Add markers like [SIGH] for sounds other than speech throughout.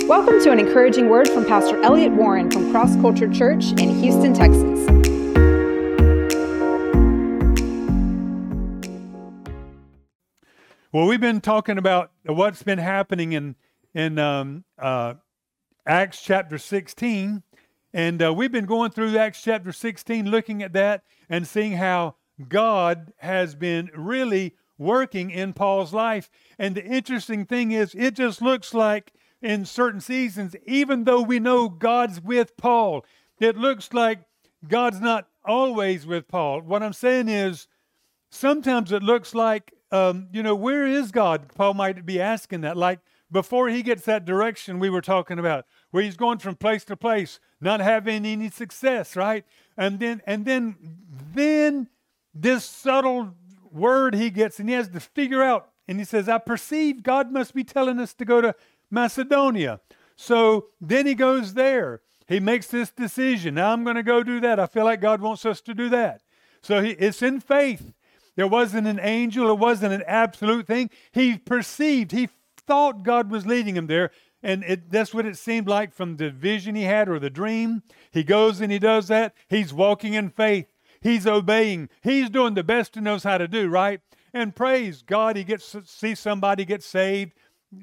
Welcome to an encouraging word from Pastor Elliot Warren from Cross Culture Church in Houston, Texas. Well, we've been talking about what's been happening in in um, uh, Acts chapter 16, and uh, we've been going through Acts chapter 16, looking at that and seeing how God has been really working in Paul's life. And the interesting thing is, it just looks like in certain seasons, even though we know God's with Paul, it looks like God's not always with Paul. What I'm saying is, sometimes it looks like, um, you know, where is God? Paul might be asking that. Like before he gets that direction we were talking about, where he's going from place to place, not having any success, right? And then, and then, then this subtle word he gets, and he has to figure out, and he says, I perceive God must be telling us to go to Macedonia. So then he goes there. He makes this decision. Now I'm going to go do that. I feel like God wants us to do that. So he, it's in faith. There wasn't an angel, it wasn't an absolute thing. He perceived, he thought God was leading him there. And it, that's what it seemed like from the vision he had or the dream. He goes and he does that. He's walking in faith. He's obeying. He's doing the best he knows how to do, right? And praise God, he gets to see somebody get saved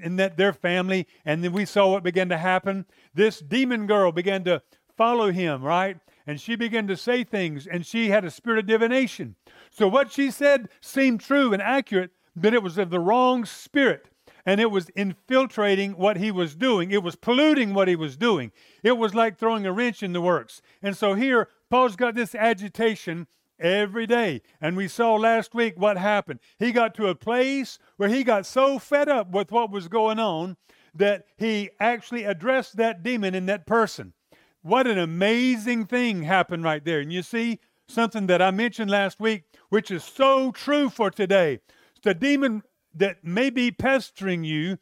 in that their family. And then we saw what began to happen. This demon girl began to follow him, right? And she began to say things, and she had a spirit of divination. So what she said seemed true and accurate, but it was of the wrong spirit. And it was infiltrating what he was doing. It was polluting what he was doing. It was like throwing a wrench in the works. And so here, Paul's got this agitation every day. And we saw last week what happened. He got to a place where he got so fed up with what was going on that he actually addressed that demon in that person. What an amazing thing happened right there. And you see something that I mentioned last week, which is so true for today. The demon that may be pestering you,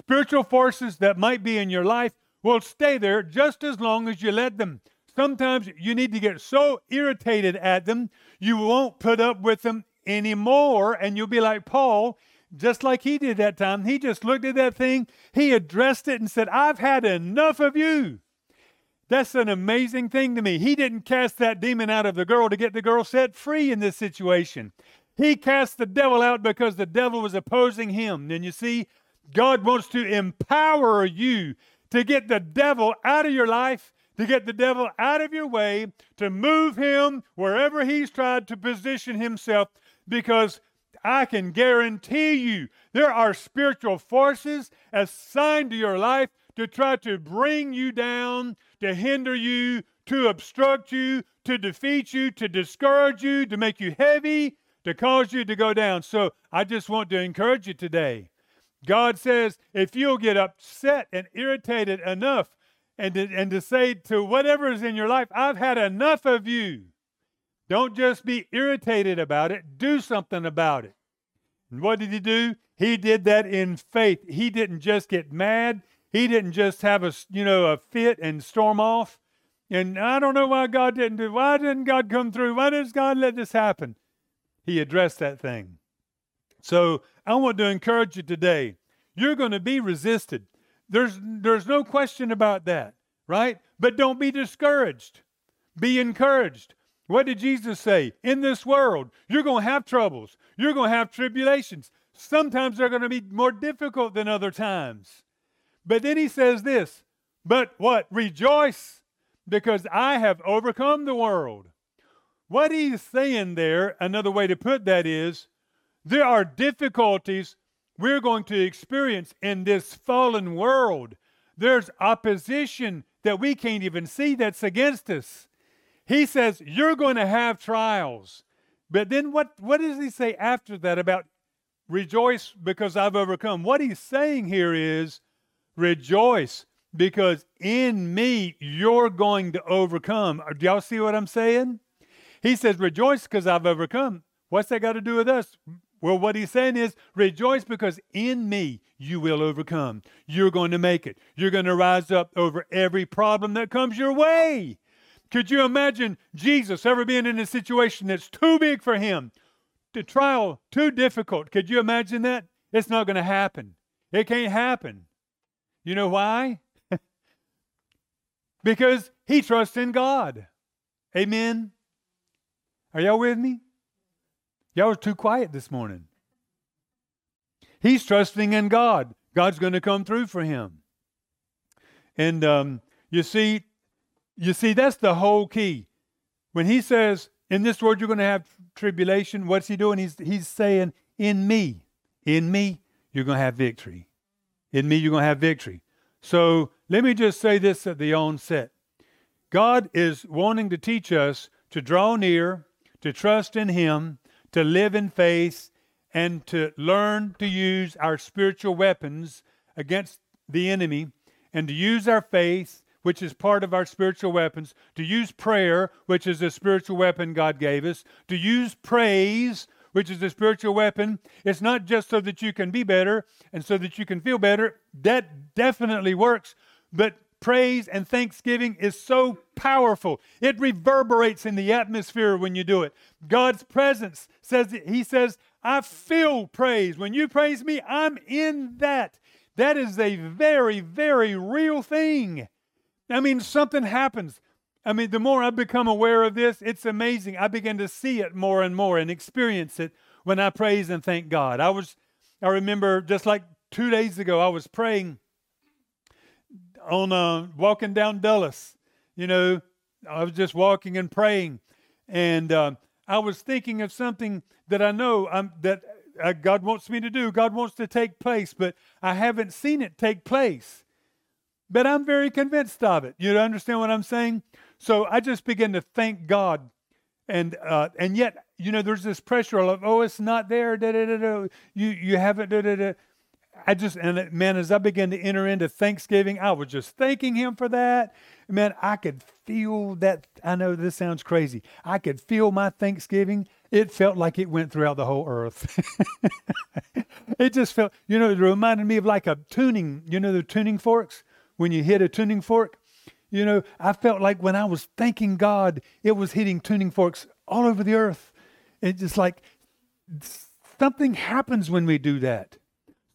spiritual forces that might be in your life, will stay there just as long as you let them. Sometimes you need to get so irritated at them, you won't put up with them anymore, and you'll be like Paul, just like he did that time. He just looked at that thing, he addressed it, and said, I've had enough of you. That's an amazing thing to me. He didn't cast that demon out of the girl to get the girl set free in this situation. He cast the devil out because the devil was opposing him. And you see, God wants to empower you to get the devil out of your life to get the devil out of your way, to move him wherever he's tried to position himself, because I can guarantee you there are spiritual forces assigned to your life to try to bring you down, to hinder you, to obstruct you, to defeat you, to discourage you, to make you heavy, to cause you to go down. So I just want to encourage you today. God says if you'll get upset and irritated enough and to, and to say to whatever is in your life, I've had enough of you. Don't just be irritated about it, do something about it. And what did he do? He did that in faith. He didn't just get mad. He didn't just have a, you know, a fit and storm off. And I don't know why God didn't do. Why didn't God come through? Why does God let this happen? He addressed that thing. So I want to encourage you today. You're going to be resisted. There's, there's no question about that, right? But don't be discouraged. Be encouraged. What did Jesus say? In this world, you're going to have troubles. You're going to have tribulations. Sometimes they're going to be more difficult than other times. But then he says this, but what? Rejoice because I have overcome the world. What he's saying there, another way to put that is, there are difficulties we're going to experience in this fallen world. There's opposition that we can't even see that's against us. He says, You're going to have trials. But then what, what does he say after that about rejoice because I've overcome? What he's saying here is rejoice because in me you're going to overcome. Do y'all see what I'm saying? He says, Rejoice because I've overcome. What's that got to do with us? Well, what he's saying is rejoice because in me you will overcome. You're going to make it. You're going to rise up over every problem that comes your way. Could you imagine Jesus ever being in a situation that's too big for him? The trial too difficult. Could you imagine that? It's not going to happen. It can't happen. You know why? [LAUGHS] because he trusts in God. Amen. Are y'all with me? Y'all were too quiet this morning. He's trusting in God. God's going to come through for him. And um, you see, you see, that's the whole key. When he says, in this world you're going to have tribulation, what's he doing? He's, he's saying, in me, in me, you're going to have victory. In me, you're going to have victory. So let me just say this at the onset God is wanting to teach us to draw near, to trust in Him, to live in faith, and to learn to use our spiritual weapons against the enemy, and to use our faith, which is part of our spiritual weapons, to use prayer, which is a spiritual weapon God gave us, to use praise, which is a spiritual weapon. It's not just so that you can be better and so that you can feel better. That definitely works. But praise and thanksgiving is so powerful. It reverberates in the atmosphere when you do it. God's presence says, He says, I feel praise. When you praise me, I'm in that. That is a very, very real thing. I mean, something happens. I mean, the more I become aware of this, it's amazing. I begin to see it more and more and experience it when I praise and thank God. I was, I remember just like two days ago, I was praying on uh, walking down Dulles. You know, I was just walking and praying, and uh, I was thinking of something that I know um, that uh, God wants me to do. God wants to take place, but I haven't seen it take place. But I'm very convinced of it. You understand what I'm saying? So I just begin to thank God. And uh, and yet, you know, there's this pressure of, oh, it's not there. Da, da, da, da. You you haven't. Da, da, da. I just and man, as I began to enter into Thanksgiving, I was just thanking Him for that. Man, I could feel that. I know this sounds crazy. I could feel my Thanksgiving. It felt like it went throughout the whole earth. [LAUGHS] it just felt, you know, it reminded me of like a tuning. You know, the tuning forks when you hit a tuning fork. You know, I felt like when I was thanking God, it was hitting tuning forks all over the earth. It's just like something happens when we do that.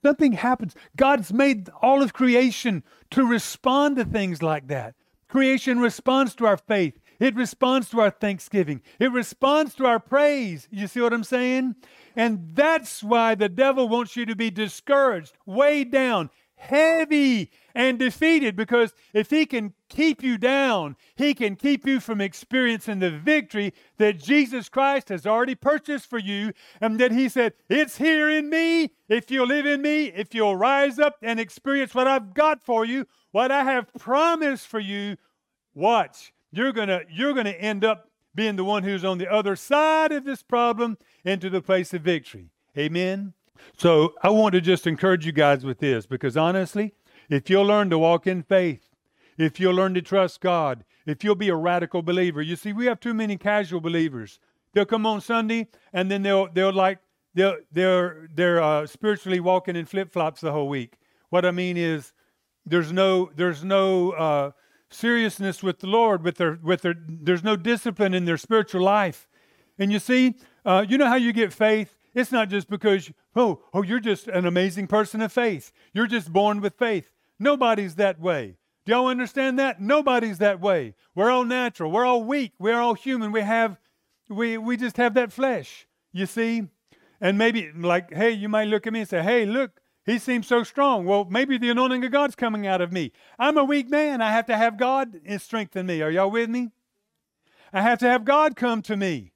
Something happens. God's made all of creation to respond to things like that. Creation responds to our faith. It responds to our thanksgiving. It responds to our praise. You see what I'm saying? And that's why the devil wants you to be discouraged, weighed down, heavy and defeated because if he can keep you down, he can keep you from experiencing the victory that Jesus Christ has already purchased for you. And that he said, It's here in me. If you'll live in me, if you'll rise up and experience what I've got for you, what I have promised for you, watch. You're gonna you're gonna end up being the one who's on the other side of this problem into the place of victory. Amen. So I want to just encourage you guys with this because honestly, if you'll learn to walk in faith, if you'll learn to trust God, if you'll be a radical believer, you see, we have too many casual believers. They'll come on Sunday and then they'll they'll like they're they're they're uh, spiritually walking in flip flops the whole week. What I mean is, there's no there's no uh, seriousness with the Lord with their with their there's no discipline in their spiritual life. And you see, uh, you know how you get faith. It's not just because oh oh you're just an amazing person of faith. You're just born with faith. Nobody's that way. Do y'all understand that? Nobody's that way. We're all natural. We're all weak. We're all human. We have, we, we just have that flesh, you see? And maybe, like, hey, you might look at me and say, hey, look, he seems so strong. Well, maybe the anointing of God's coming out of me. I'm a weak man. I have to have God strengthen me. Are y'all with me? I have to have God come to me.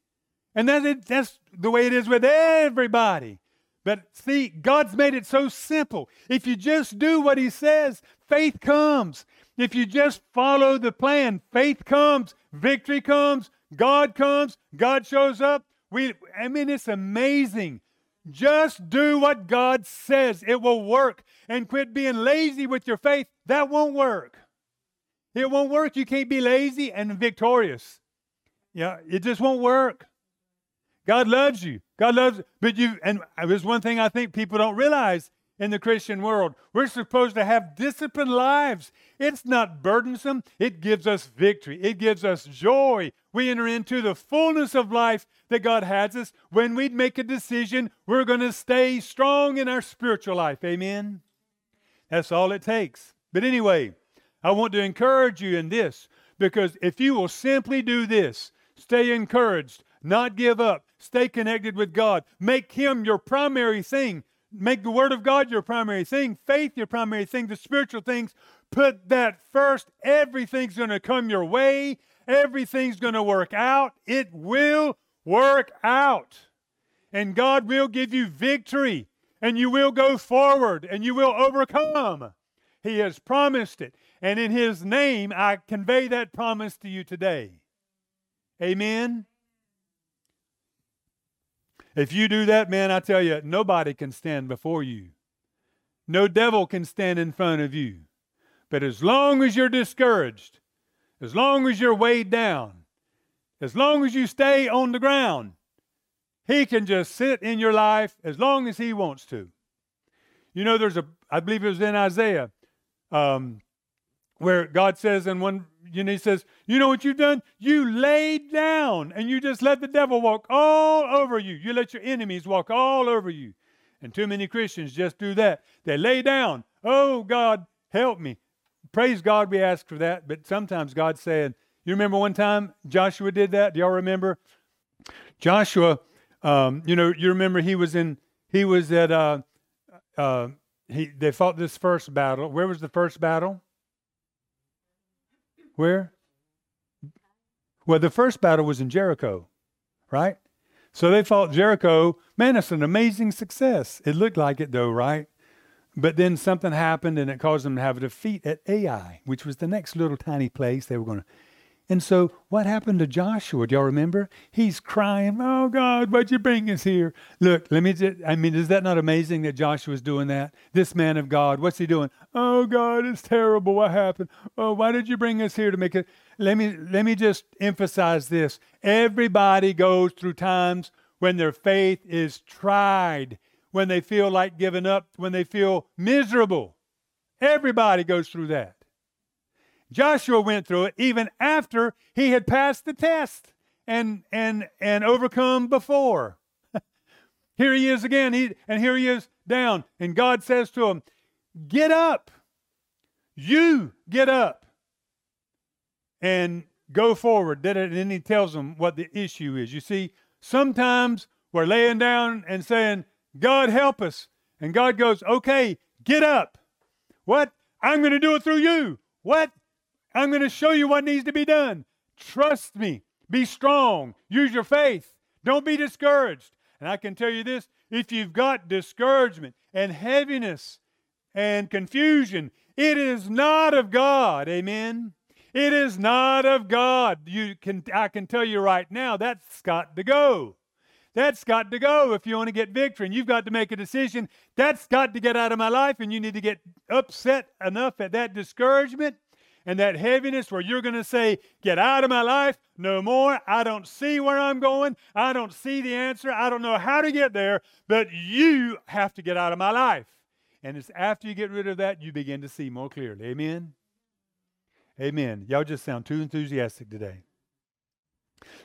And that, that's the way it is with everybody. But see, God's made it so simple. If you just do what He says, faith comes. If you just follow the plan, faith comes, victory comes, God comes, God shows up. We, I mean, it's amazing. Just do what God says. It will work. And quit being lazy with your faith. That won't work. It won't work. You can't be lazy and victorious. Yeah, it just won't work. God loves you. God loves, but you, and there's one thing I think people don't realize in the Christian world. We're supposed to have disciplined lives. It's not burdensome, it gives us victory, it gives us joy. We enter into the fullness of life that God has us. When we make a decision, we're going to stay strong in our spiritual life. Amen. That's all it takes. But anyway, I want to encourage you in this because if you will simply do this, stay encouraged, not give up, stay connected with God, make Him your primary thing, make the Word of God your primary thing, faith your primary thing, the spiritual things, put that first. Everything's going to come your way, everything's going to work out. It will work out. And God will give you victory, and you will go forward, and you will overcome. He has promised it. And in His name, I convey that promise to you today. Amen. If you do that, man, I tell you, nobody can stand before you. No devil can stand in front of you. But as long as you're discouraged, as long as you're weighed down, as long as you stay on the ground, he can just sit in your life as long as he wants to. You know, there's a, I believe it was in Isaiah, um, where God says in one, he says, You know what you've done? You laid down and you just let the devil walk all over you. You let your enemies walk all over you. And too many Christians just do that. They lay down. Oh, God, help me. Praise God, we ask for that. But sometimes God's saying, You remember one time Joshua did that? Do y'all remember? Joshua, um, you know, you remember he was in, he was at, uh, uh, he, they fought this first battle. Where was the first battle? Where? Well, the first battle was in Jericho, right? So they fought Jericho. Man, it's an amazing success. It looked like it, though, right? But then something happened and it caused them to have a defeat at Ai, which was the next little tiny place they were going to and so, what happened to Joshua? Do y'all remember? He's crying, Oh God, why'd you bring us here? Look, let me just, I mean, is that not amazing that Joshua's doing that? This man of God, what's he doing? Oh God, it's terrible. What happened? Oh, why did you bring us here to make it? Let me, let me just emphasize this. Everybody goes through times when their faith is tried, when they feel like giving up, when they feel miserable. Everybody goes through that. Joshua went through it even after he had passed the test and and and overcome before. [LAUGHS] here he is again, he, and here he is down, and God says to him, "Get up, you get up, and go forward." And then he tells him what the issue is. You see, sometimes we're laying down and saying, "God help us," and God goes, "Okay, get up. What? I'm going to do it through you. What? I'm going to show you what needs to be done. Trust me. Be strong. Use your faith. Don't be discouraged. And I can tell you this if you've got discouragement and heaviness and confusion, it is not of God. Amen. It is not of God. You can I can tell you right now that's got to go. That's got to go if you want to get victory. And you've got to make a decision. That's got to get out of my life. And you need to get upset enough at that discouragement and that heaviness where you're going to say, Get out of my life, no more. I don't see where I'm going. I don't see the answer. I don't know how to get there, but you have to get out of my life. And it's after you get rid of that, you begin to see more clearly. Amen? Amen. Y'all just sound too enthusiastic today.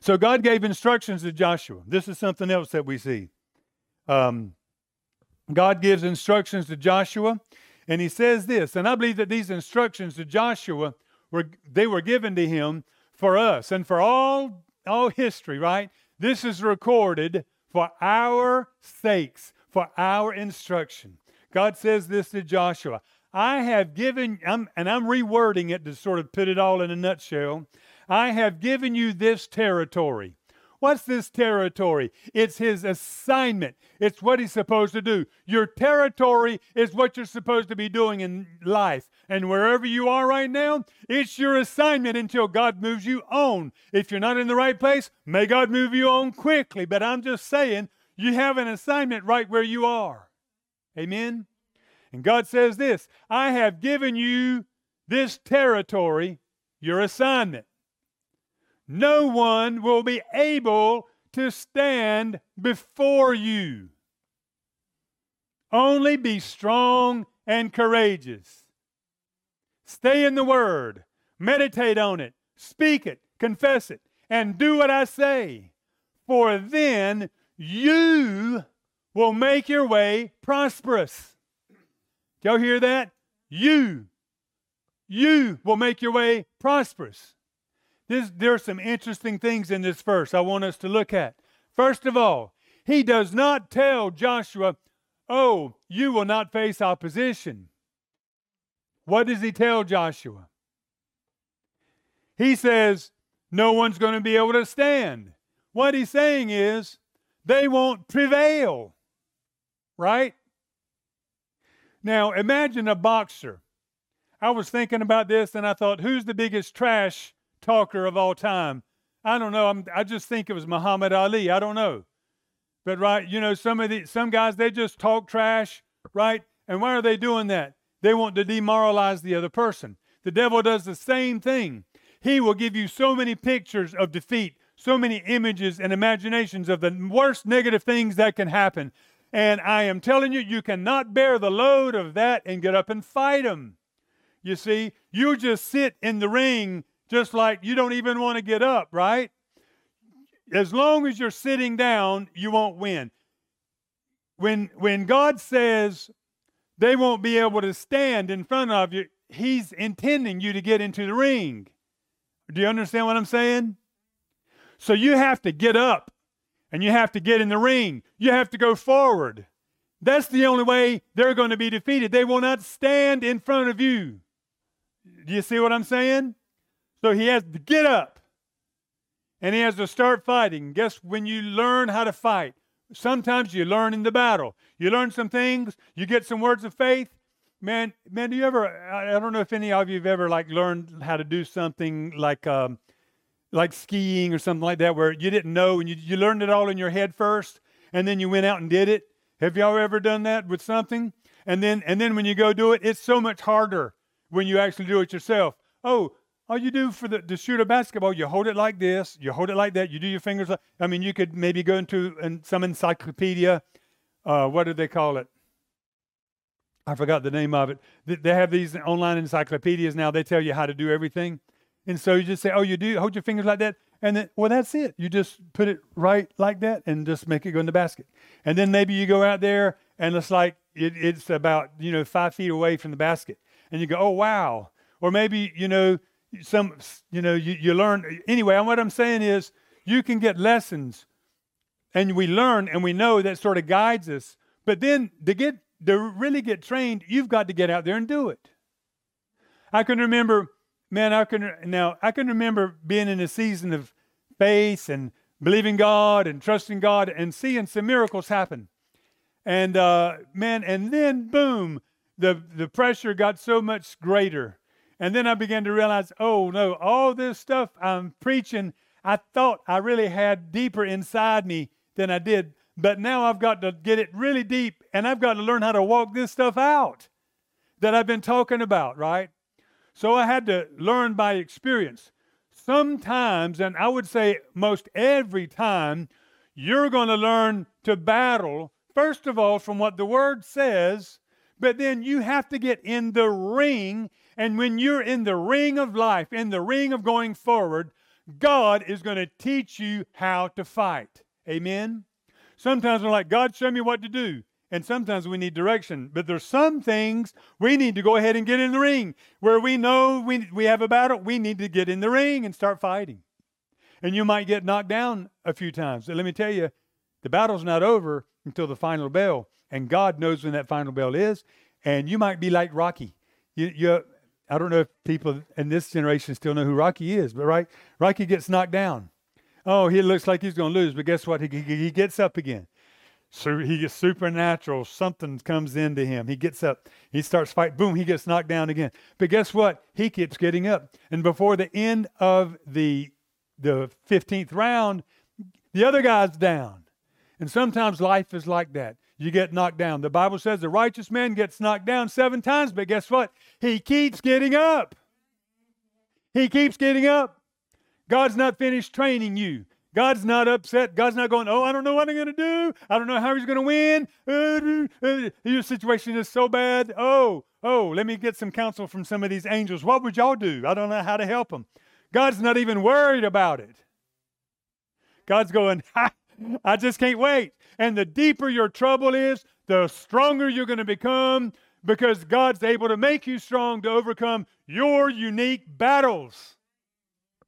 So God gave instructions to Joshua. This is something else that we see. Um, God gives instructions to Joshua. And he says this, and I believe that these instructions to Joshua were they were given to him for us and for all all history, right? This is recorded for our sakes, for our instruction. God says this to Joshua I have given, I'm, and I'm rewording it to sort of put it all in a nutshell. I have given you this territory. What's this territory? It's his assignment. It's what he's supposed to do. Your territory is what you're supposed to be doing in life. And wherever you are right now, it's your assignment until God moves you on. If you're not in the right place, may God move you on quickly. But I'm just saying, you have an assignment right where you are. Amen? And God says this I have given you this territory, your assignment no one will be able to stand before you. Only be strong and courageous. Stay in the Word, meditate on it, speak it, confess it, and do what I say. For then you will make your way prosperous. Y'all hear that? You you will make your way prosperous. This, there are some interesting things in this verse I want us to look at. First of all, he does not tell Joshua, Oh, you will not face opposition. What does he tell Joshua? He says, No one's going to be able to stand. What he's saying is, they won't prevail. Right? Now, imagine a boxer. I was thinking about this and I thought, who's the biggest trash talker of all time? I don't know. I'm, i just think it was Muhammad Ali. I don't know. But right, you know, some of the some guys they just talk trash, right? And why are they doing that? They want to demoralize the other person. The devil does the same thing. He will give you so many pictures of defeat, so many images and imaginations of the worst negative things that can happen. And I am telling you, you cannot bear the load of that and get up and fight them. You see, you just sit in the ring just like you don't even want to get up, right? As long as you're sitting down, you won't win. When, when God says they won't be able to stand in front of you, He's intending you to get into the ring. Do you understand what I'm saying? So you have to get up and you have to get in the ring. You have to go forward. That's the only way they're going to be defeated. They will not stand in front of you. Do you see what I'm saying? So he has to get up and he has to start fighting. Guess when you learn how to fight, sometimes you learn in the battle. You learn some things, you get some words of faith. Man, man, do you ever? I don't know if any of you have ever like learned how to do something like um, like skiing or something like that, where you didn't know and you, you learned it all in your head first, and then you went out and did it. Have y'all ever done that with something? And then and then when you go do it, it's so much harder when you actually do it yourself. Oh, all you do for the to shoot a basketball, you hold it like this, you hold it like that, you do your fingers. Like, I mean, you could maybe go into in some encyclopedia. Uh, what do they call it? I forgot the name of it. They have these online encyclopedias now. They tell you how to do everything, and so you just say, "Oh, you do hold your fingers like that," and then well, that's it. You just put it right like that, and just make it go in the basket. And then maybe you go out there, and it's like it, it's about you know five feet away from the basket, and you go, oh, wow. Or maybe, you know, some, you know, you, you learn. Anyway, what I'm saying is you can get lessons and we learn and we know that sort of guides us. But then to get, to really get trained, you've got to get out there and do it. I can remember, man, I can, now, I can remember being in a season of faith and believing God and trusting God and seeing some miracles happen. And uh, man, and then boom, the, the pressure got so much greater. And then I began to realize, oh no, all this stuff I'm preaching, I thought I really had deeper inside me than I did. But now I've got to get it really deep and I've got to learn how to walk this stuff out that I've been talking about, right? So I had to learn by experience. Sometimes, and I would say most every time, you're going to learn to battle, first of all, from what the Word says, but then you have to get in the ring. And when you're in the ring of life, in the ring of going forward, God is going to teach you how to fight. Amen? Sometimes we're like, God, show me what to do. And sometimes we need direction. But there's some things we need to go ahead and get in the ring. Where we know we, we have a battle, we need to get in the ring and start fighting. And you might get knocked down a few times. So let me tell you, the battle's not over until the final bell and God knows when that final bell is. And you might be like Rocky. You, you, I don't know if people in this generation still know who Rocky is, but right, Rocky gets knocked down. Oh, he looks like he's going to lose, but guess what? He, he, gets up again. So he gets supernatural. Something comes into him. He gets up. He starts fight. Boom, he gets knocked down again. But guess what? He keeps getting up. And before the end of the the 15th round, the other guy's down. And sometimes life is like that you get knocked down. The Bible says the righteous man gets knocked down seven times, but guess what? He keeps getting up. He keeps getting up. God's not finished training you. God's not upset. God's not going, oh, I don't know what I'm going to do. I don't know how he's going to win. Uh, uh, your situation is so bad. Oh, oh, let me get some counsel from some of these angels. What would y'all do? I don't know how to help them. God's not even worried about it. God's going, [LAUGHS] I just can't wait. And the deeper your trouble is, the stronger you're going to become because God's able to make you strong to overcome your unique battles.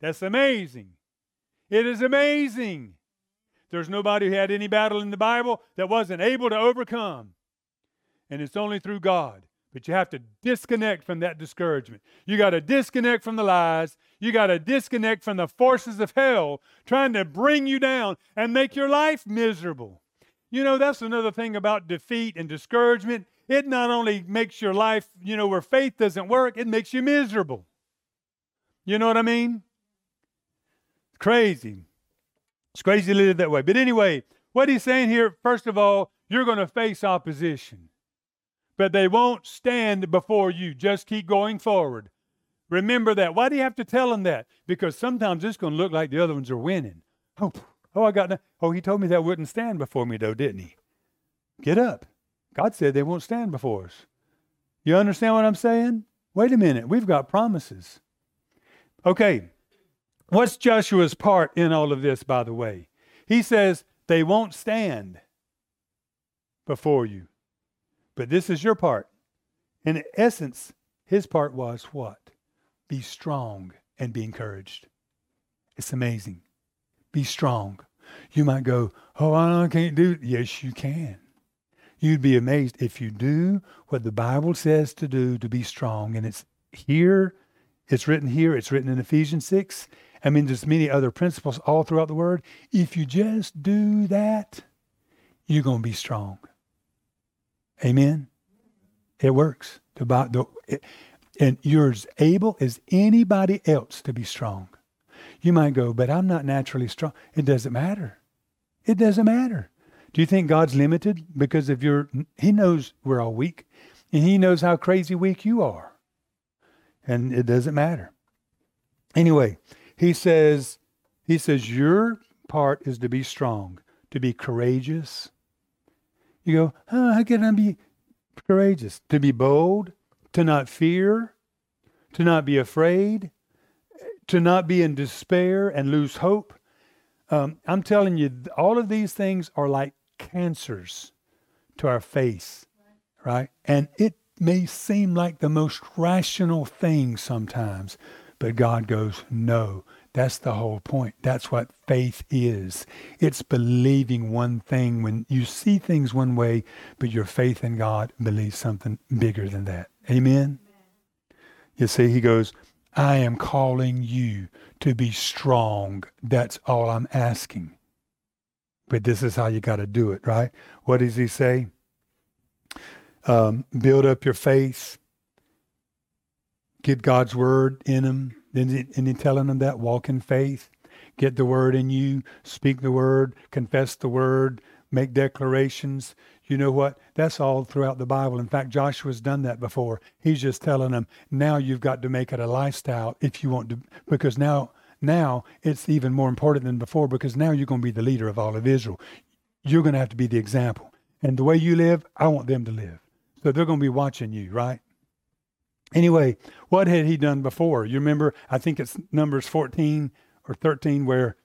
That's amazing. It is amazing. There's nobody who had any battle in the Bible that wasn't able to overcome. And it's only through God. But you have to disconnect from that discouragement. You got to disconnect from the lies. You got to disconnect from the forces of hell trying to bring you down and make your life miserable. You know, that's another thing about defeat and discouragement. It not only makes your life, you know, where faith doesn't work, it makes you miserable. You know what I mean? It's crazy. It's crazy to live that way. But anyway, what he's saying here, first of all, you're going to face opposition, but they won't stand before you. Just keep going forward. Remember that. Why do you have to tell them that? Because sometimes it's going to look like the other ones are winning. Oh, oh, I got. No- oh, he told me that wouldn't stand before me, though, didn't he? Get up. God said they won't stand before us. You understand what I'm saying? Wait a minute. We've got promises. Okay. What's Joshua's part in all of this, by the way? He says they won't stand before you. But this is your part. In essence, his part was what? Be strong and be encouraged. It's amazing. Be strong. You might go, Oh, I can't do it. Yes, you can. You'd be amazed if you do what the Bible says to do to be strong. And it's here, it's written here, it's written in Ephesians 6. I mean, there's many other principles all throughout the Word. If you just do that, you're going to be strong. Amen? It works. The, the, and you're as able as anybody else to be strong. You might go, but I'm not naturally strong. It doesn't matter. It doesn't matter. Do you think God's limited because of your? He knows we're all weak, and He knows how crazy weak you are, and it doesn't matter. Anyway, He says, He says your part is to be strong, to be courageous. You go, oh, how can I be courageous? To be bold, to not fear, to not be afraid, to not be in despair and lose hope. Um, I'm telling you, all of these things are like cancers to our face, right? And it may seem like the most rational thing sometimes, but God goes, no, that's the whole point. That's what faith is. It's believing one thing when you see things one way, but your faith in God believes something bigger than that. Amen? Amen. You see, he goes, I am calling you to be strong. That's all I'm asking. But this is how you got to do it, right? What does he say? Um, build up your faith. Get God's word in them. Isn't he telling them that? Walk in faith. Get the word in you. Speak the word. Confess the word. Make declarations. You know what? That's all throughout the Bible. In fact, Joshua's done that before. He's just telling them, now you've got to make it a lifestyle if you want to, because now now it's even more important than before because now you're going to be the leader of all of Israel. You're going to have to be the example. And the way you live, I want them to live. So they're going to be watching you, right? Anyway, what had he done before? You remember, I think it's Numbers 14 or 13 where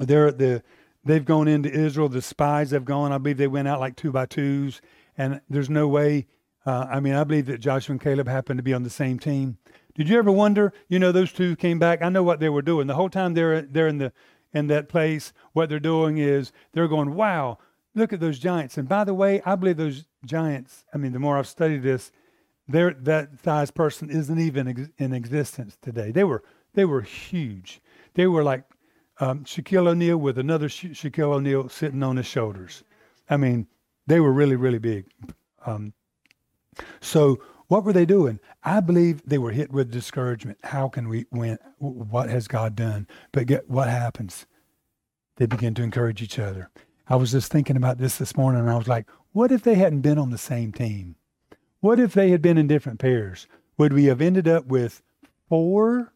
they're the they've gone into Israel. The spies have gone. I believe they went out like two by twos, and there's no way. Uh, I mean, I believe that Joshua and Caleb happened to be on the same team. Did you ever wonder? You know, those two came back. I know what they were doing the whole time they're they're in the in that place. What they're doing is they're going, "Wow, look at those giants." And by the way, I believe those giants. I mean, the more I've studied this, there that size person isn't even ex- in existence today. They were they were huge. They were like um, Shaquille O'Neal with another Sha- Shaquille O'Neal sitting on his shoulders. I mean, they were really really big. Um, so what were they doing? I believe they were hit with discouragement. How can we win? What has God done? But get what happens? They begin to encourage each other. I was just thinking about this this morning, and I was like, what if they hadn't been on the same team? What if they had been in different pairs? Would we have ended up with four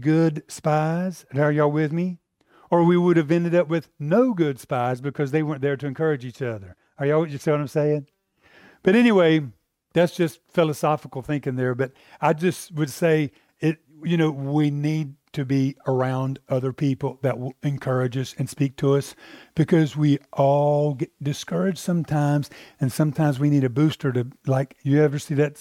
good spies? Are y'all with me? Or we would have ended up with no good spies because they weren't there to encourage each other. Are y'all, you see what I'm saying? But anyway, that's just philosophical thinking there. But I just would say it. You know, we need to be around other people that will encourage us and speak to us because we all get discouraged sometimes and sometimes we need a booster to like you ever see that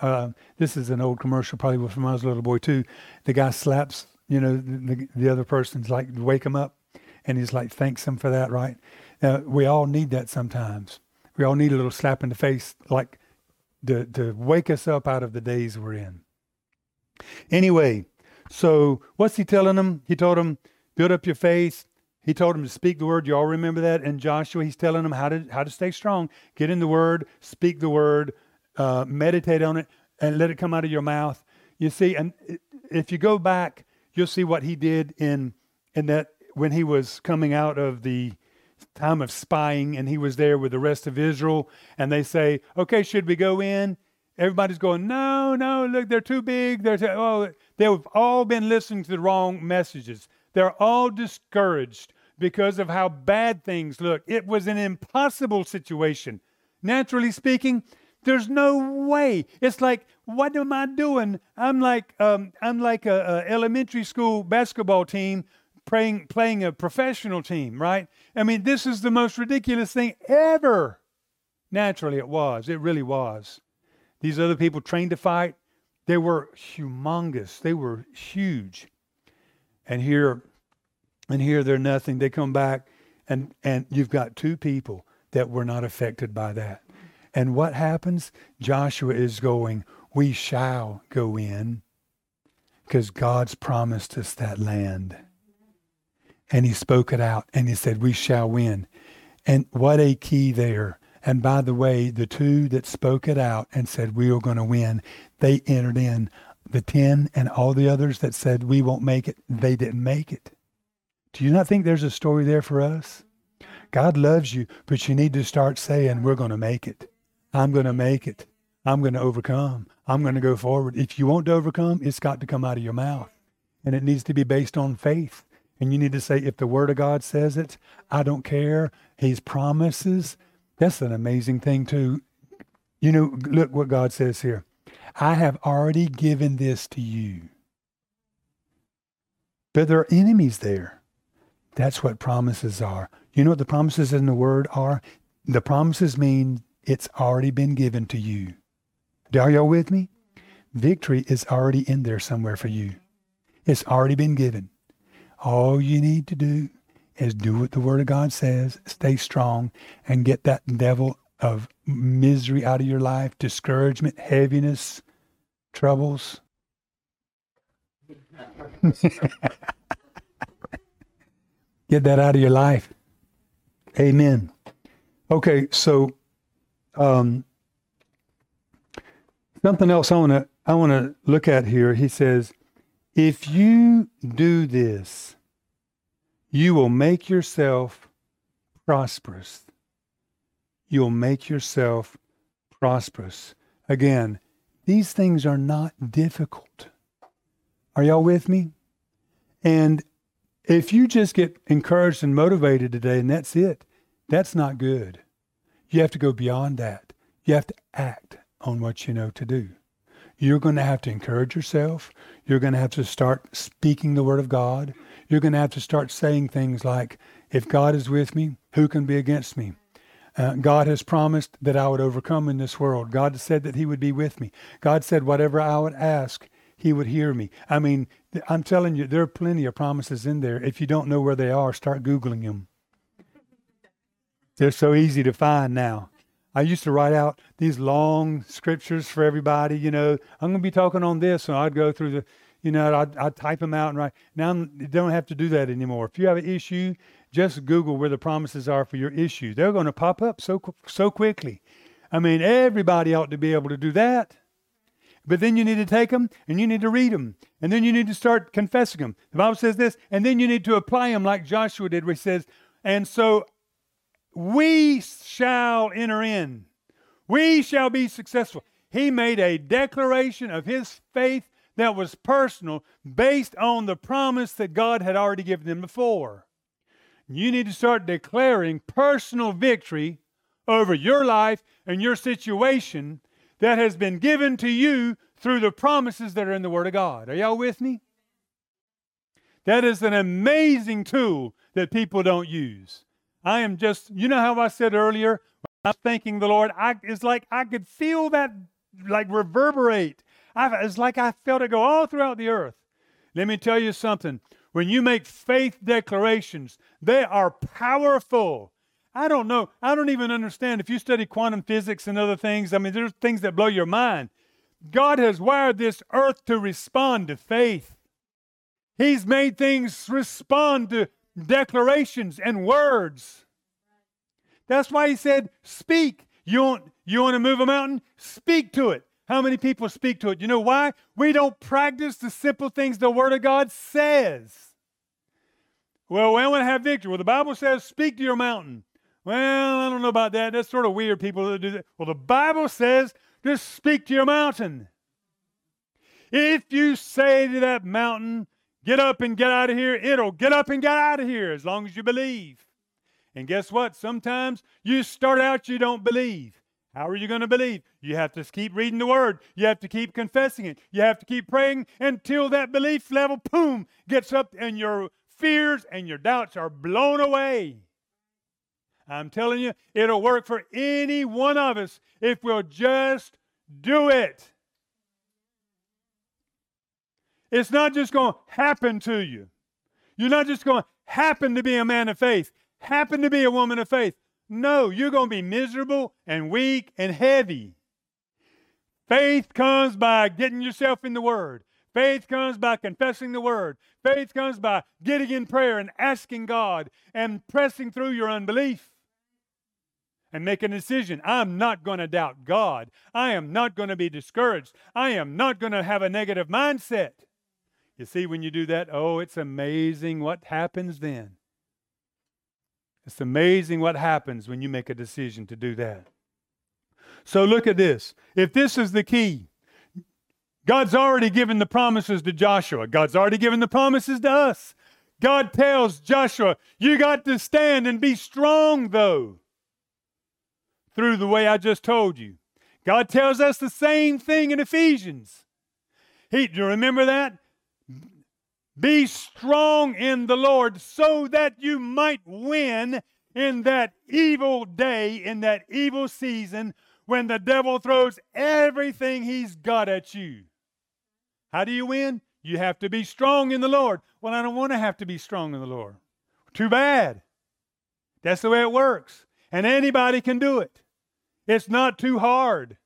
Uh, this is an old commercial, probably from when I was a little boy too. The guy slaps, you know, the, the other person's like wake him up, and he's like thanks him for that, right? Uh, we all need that sometimes. We all need a little slap in the face, like to to wake us up out of the days we're in. Anyway, so what's he telling them? He told them, build up your faith. He told them to speak the word. You all remember that in Joshua. He's telling them how to how to stay strong. Get in the word, speak the word, uh, meditate on it, and let it come out of your mouth. You see, and if you go back, you'll see what he did in in that when he was coming out of the time of spying and he was there with the rest of Israel and they say, "Okay, should we go in?" Everybody's going, "No, no, look, they're too big. They're too, oh, they've all been listening to the wrong messages. They're all discouraged because of how bad things look. It was an impossible situation. Naturally speaking, there's no way. It's like, what am I doing? I'm like, um, I'm like a, a, elementary school basketball team playing playing a professional team, right? I mean, this is the most ridiculous thing ever. Naturally, it was. It really was. These other people trained to fight, they were humongous. They were huge. And here and here they're nothing. They come back, and, and you've got two people that were not affected by that. And what happens? Joshua is going, We shall go in because God's promised us that land. And he spoke it out and he said, We shall win. And what a key there. And by the way, the two that spoke it out and said, We are going to win, they entered in. The 10 and all the others that said, We won't make it, they didn't make it. Do you not think there's a story there for us? God loves you, but you need to start saying, We're going to make it. I'm going to make it. I'm going to overcome. I'm going to go forward. If you want to overcome, it's got to come out of your mouth. And it needs to be based on faith. And you need to say, if the Word of God says it, I don't care. He's promises. That's an amazing thing, too. You know, look what God says here I have already given this to you. But there are enemies there. That's what promises are. You know what the promises in the word are? The promises mean it's already been given to you. Are y'all with me? Victory is already in there somewhere for you. It's already been given. All you need to do is do what the Word of God says, stay strong, and get that devil of misery out of your life, discouragement, heaviness, troubles. [LAUGHS] Get that out of your life. Amen. Okay, so um, something else I want to I want to look at here. He says, if you do this, you will make yourself prosperous. You'll make yourself prosperous. Again, these things are not difficult. Are y'all with me? And if you just get encouraged and motivated today and that's it, that's not good. You have to go beyond that. You have to act on what you know to do. You're going to have to encourage yourself. You're going to have to start speaking the word of God. You're going to have to start saying things like, if God is with me, who can be against me? Uh, God has promised that I would overcome in this world. God said that He would be with me. God said, whatever I would ask, He would hear me. I mean, I'm telling you, there are plenty of promises in there. If you don't know where they are, start Googling them. They're so easy to find now. I used to write out these long scriptures for everybody. You know, I'm going to be talking on this, and I'd go through the, you know, I'd, I'd type them out and write. Now you don't have to do that anymore. If you have an issue, just Google where the promises are for your issue. They're going to pop up so so quickly. I mean, everybody ought to be able to do that. But then you need to take them and you need to read them. And then you need to start confessing them. The Bible says this, and then you need to apply them like Joshua did, where he says, And so we shall enter in. We shall be successful. He made a declaration of his faith that was personal based on the promise that God had already given him before. You need to start declaring personal victory over your life and your situation that has been given to you through the promises that are in the Word of God. Are y'all with me? That is an amazing tool that people don't use. I am just, you know how I said earlier, I was thanking the Lord, I, it's like I could feel that like reverberate. I, it's like I felt it go all throughout the earth. Let me tell you something. When you make faith declarations, they are powerful. I don't know. I don't even understand. If you study quantum physics and other things, I mean, there's things that blow your mind. God has wired this earth to respond to faith. He's made things respond to declarations and words. That's why he said, Speak. You want, you want to move a mountain? Speak to it. How many people speak to it? You know why? We don't practice the simple things the Word of God says. Well, we want to have victory. Well, the Bible says, Speak to your mountain. Well, I don't know about that. That's sort of weird, people that do that. Well, the Bible says, just speak to your mountain. If you say to that mountain, get up and get out of here, it'll get up and get out of here as long as you believe. And guess what? Sometimes you start out, you don't believe. How are you going to believe? You have to keep reading the word. You have to keep confessing it. You have to keep praying until that belief level, boom, gets up and your fears and your doubts are blown away. I'm telling you, it'll work for any one of us if we'll just do it. It's not just going to happen to you. You're not just going to happen to be a man of faith, happen to be a woman of faith. No, you're going to be miserable and weak and heavy. Faith comes by getting yourself in the Word. Faith comes by confessing the Word. Faith comes by getting in prayer and asking God and pressing through your unbelief and make a decision. I'm not going to doubt God. I am not going to be discouraged. I am not going to have a negative mindset. You see, when you do that, oh, it's amazing what happens then. It's amazing what happens when you make a decision to do that. So look at this. If this is the key, God's already given the promises to Joshua, God's already given the promises to us. God tells Joshua, You got to stand and be strong, though through the way I just told you. God tells us the same thing in Ephesians. He, do you remember that? Be strong in the Lord so that you might win in that evil day, in that evil season when the devil throws everything he's got at you. How do you win? You have to be strong in the Lord. Well, I don't want to have to be strong in the Lord. Too bad. That's the way it works. And anybody can do it. It's not too hard.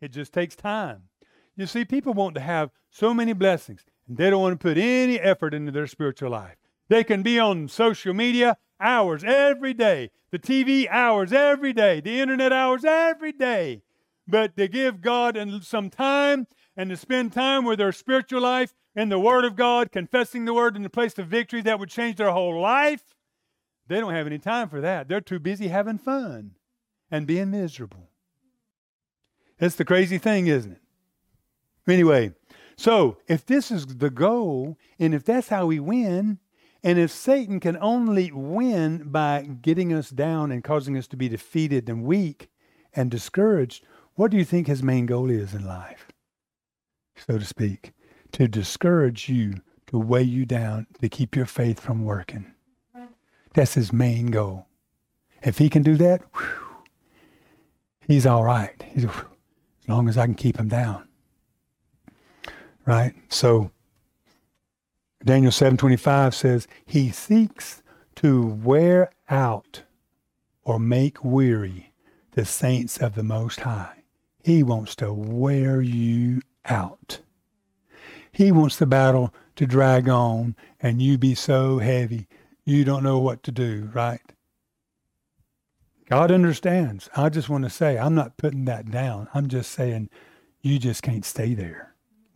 It just takes time. You see, people want to have so many blessings, they don't want to put any effort into their spiritual life. They can be on social media hours every day, the TV hours every day, the internet hours every day. But to give God some time and to spend time with their spiritual life in the Word of God, confessing the Word in the place of victory that would change their whole life, they don't have any time for that. They're too busy having fun and being miserable. That's the crazy thing, isn't it? Anyway, so if this is the goal, and if that's how we win, and if Satan can only win by getting us down and causing us to be defeated and weak and discouraged, what do you think his main goal is in life? So to speak, to discourage you, to weigh you down, to keep your faith from working. That's his main goal. If he can do that, whew, he's all right. He's, as long as I can keep him down. Right? So Daniel 7:25 says he seeks to wear out or make weary the saints of the most high. He wants to wear you out. He wants the battle to drag on and you be so heavy you don't know what to do, right? God understands. I just want to say, I'm not putting that down. I'm just saying, you just can't stay there.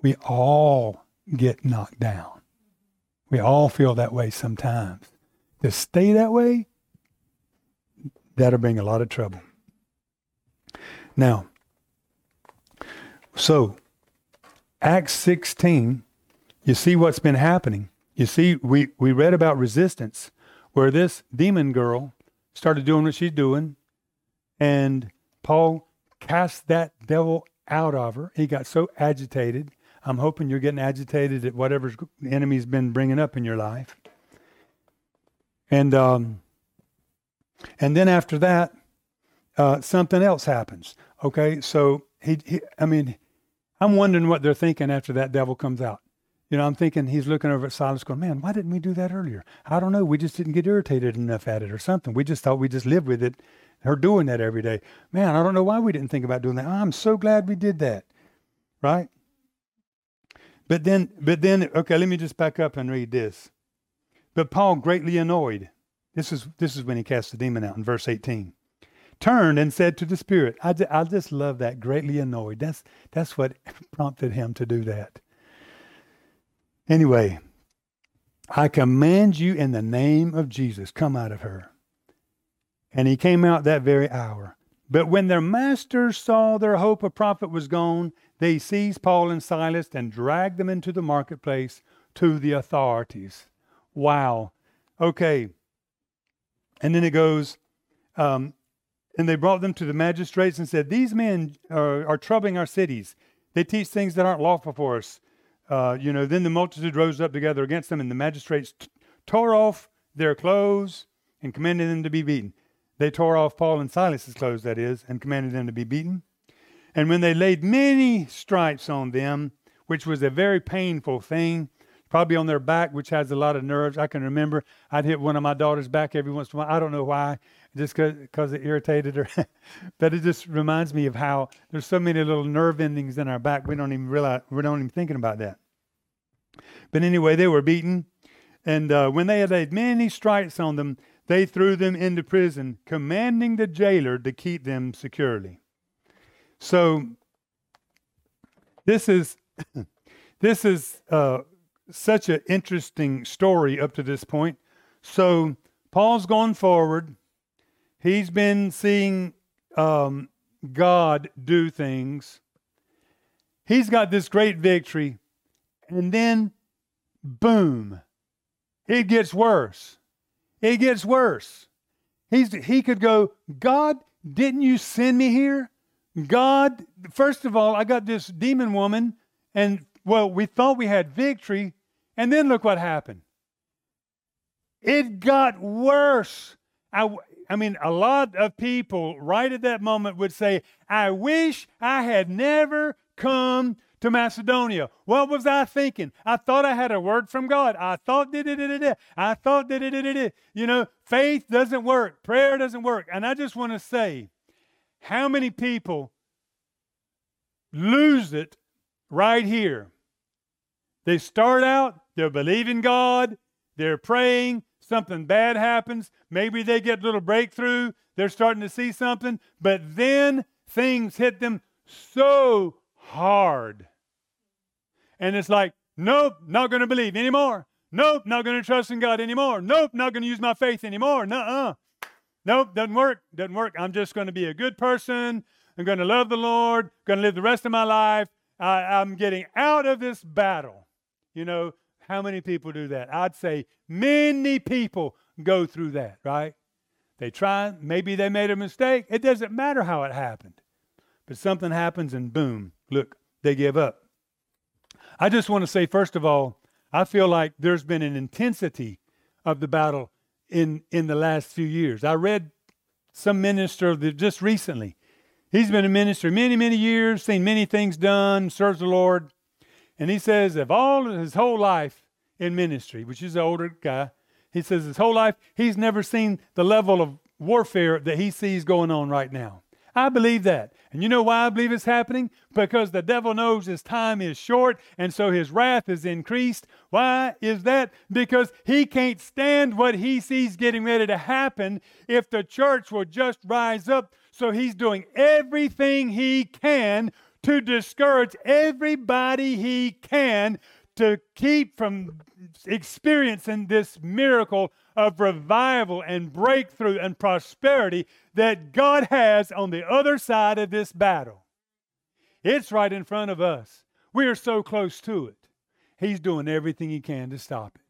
We all get knocked down. We all feel that way sometimes. To stay that way, that'll bring a lot of trouble. Now, so Acts 16, you see what's been happening. You see, we, we read about resistance, where this demon girl started doing what she's doing, and Paul cast that devil out of her. He got so agitated. I'm hoping you're getting agitated at whatever the enemy's been bringing up in your life. And um, and then after that, uh, something else happens. Okay, so he, he, I mean, I'm wondering what they're thinking after that devil comes out. You know, I'm thinking he's looking over at Silas going, man, why didn't we do that earlier? I don't know. We just didn't get irritated enough at it or something. We just thought we just lived with it, her doing that every day. Man, I don't know why we didn't think about doing that. I'm so glad we did that. Right? But then, but then, okay, let me just back up and read this. But Paul, greatly annoyed, this is, this is when he cast the demon out in verse 18, turned and said to the Spirit, I, I just love that, greatly annoyed. That's, that's what [LAUGHS] prompted him to do that. Anyway, I command you in the name of Jesus, come out of her. And he came out that very hour. But when their masters saw their hope of profit was gone, they seized Paul and Silas and dragged them into the marketplace to the authorities. Wow. Okay. And then it goes, um, and they brought them to the magistrates and said, These men are, are troubling our cities. They teach things that aren't lawful for us. Uh, you know, then the multitude rose up together against them, and the magistrates t- tore off their clothes and commanded them to be beaten. They tore off Paul and Silas's clothes, that is, and commanded them to be beaten. And when they laid many stripes on them, which was a very painful thing, probably on their back, which has a lot of nerves. I can remember I'd hit one of my daughter's back every once in a while. I don't know why, just because it irritated her. [LAUGHS] but it just reminds me of how there's so many little nerve endings in our back. We don't even realize, we're not even thinking about that. But anyway, they were beaten. And uh, when they had laid many stripes on them, they threw them into prison, commanding the jailer to keep them securely. So this is [COUGHS] this is uh, such an interesting story up to this point. So Paul's gone forward. He's been seeing um, God do things. He's got this great victory, and then boom, it gets worse. It gets worse. He's, he could go, God, didn't you send me here? God, first of all, I got this demon woman, and well, we thought we had victory, and then look what happened. It got worse. I, I mean, a lot of people right at that moment would say, I wish I had never come to Macedonia. What was I thinking? I thought I had a word from God. I thought da da da da I thought da da da da You know, faith doesn't work. Prayer doesn't work. And I just want to say, how many people lose it right here? They start out, they're believing God, they're praying, something bad happens, maybe they get a little breakthrough, they're starting to see something, but then things hit them so hard. And it's like, nope, not going to believe anymore. Nope, not going to trust in God anymore. Nope, not going to use my faith anymore. Nuh-uh. Nope, doesn't work. Doesn't work. I'm just going to be a good person. I'm going to love the Lord. Going to live the rest of my life. I, I'm getting out of this battle. You know, how many people do that? I'd say many people go through that, right? They try, maybe they made a mistake. It doesn't matter how it happened. But something happens and boom, look, they give up. I just want to say, first of all, I feel like there's been an intensity of the battle in, in the last few years. I read some minister just recently. He's been a minister many, many years, seen many things done, serves the Lord. And he says, of all his whole life in ministry, which is an older guy, he says his whole life, he's never seen the level of warfare that he sees going on right now. I believe that. And you know why I believe it's happening? Because the devil knows his time is short, and so his wrath is increased. Why is that? Because he can't stand what he sees getting ready to happen if the church will just rise up. So he's doing everything he can to discourage everybody he can to keep from experiencing this miracle of revival and breakthrough and prosperity that God has on the other side of this battle. It's right in front of us. We are so close to it. He's doing everything he can to stop it.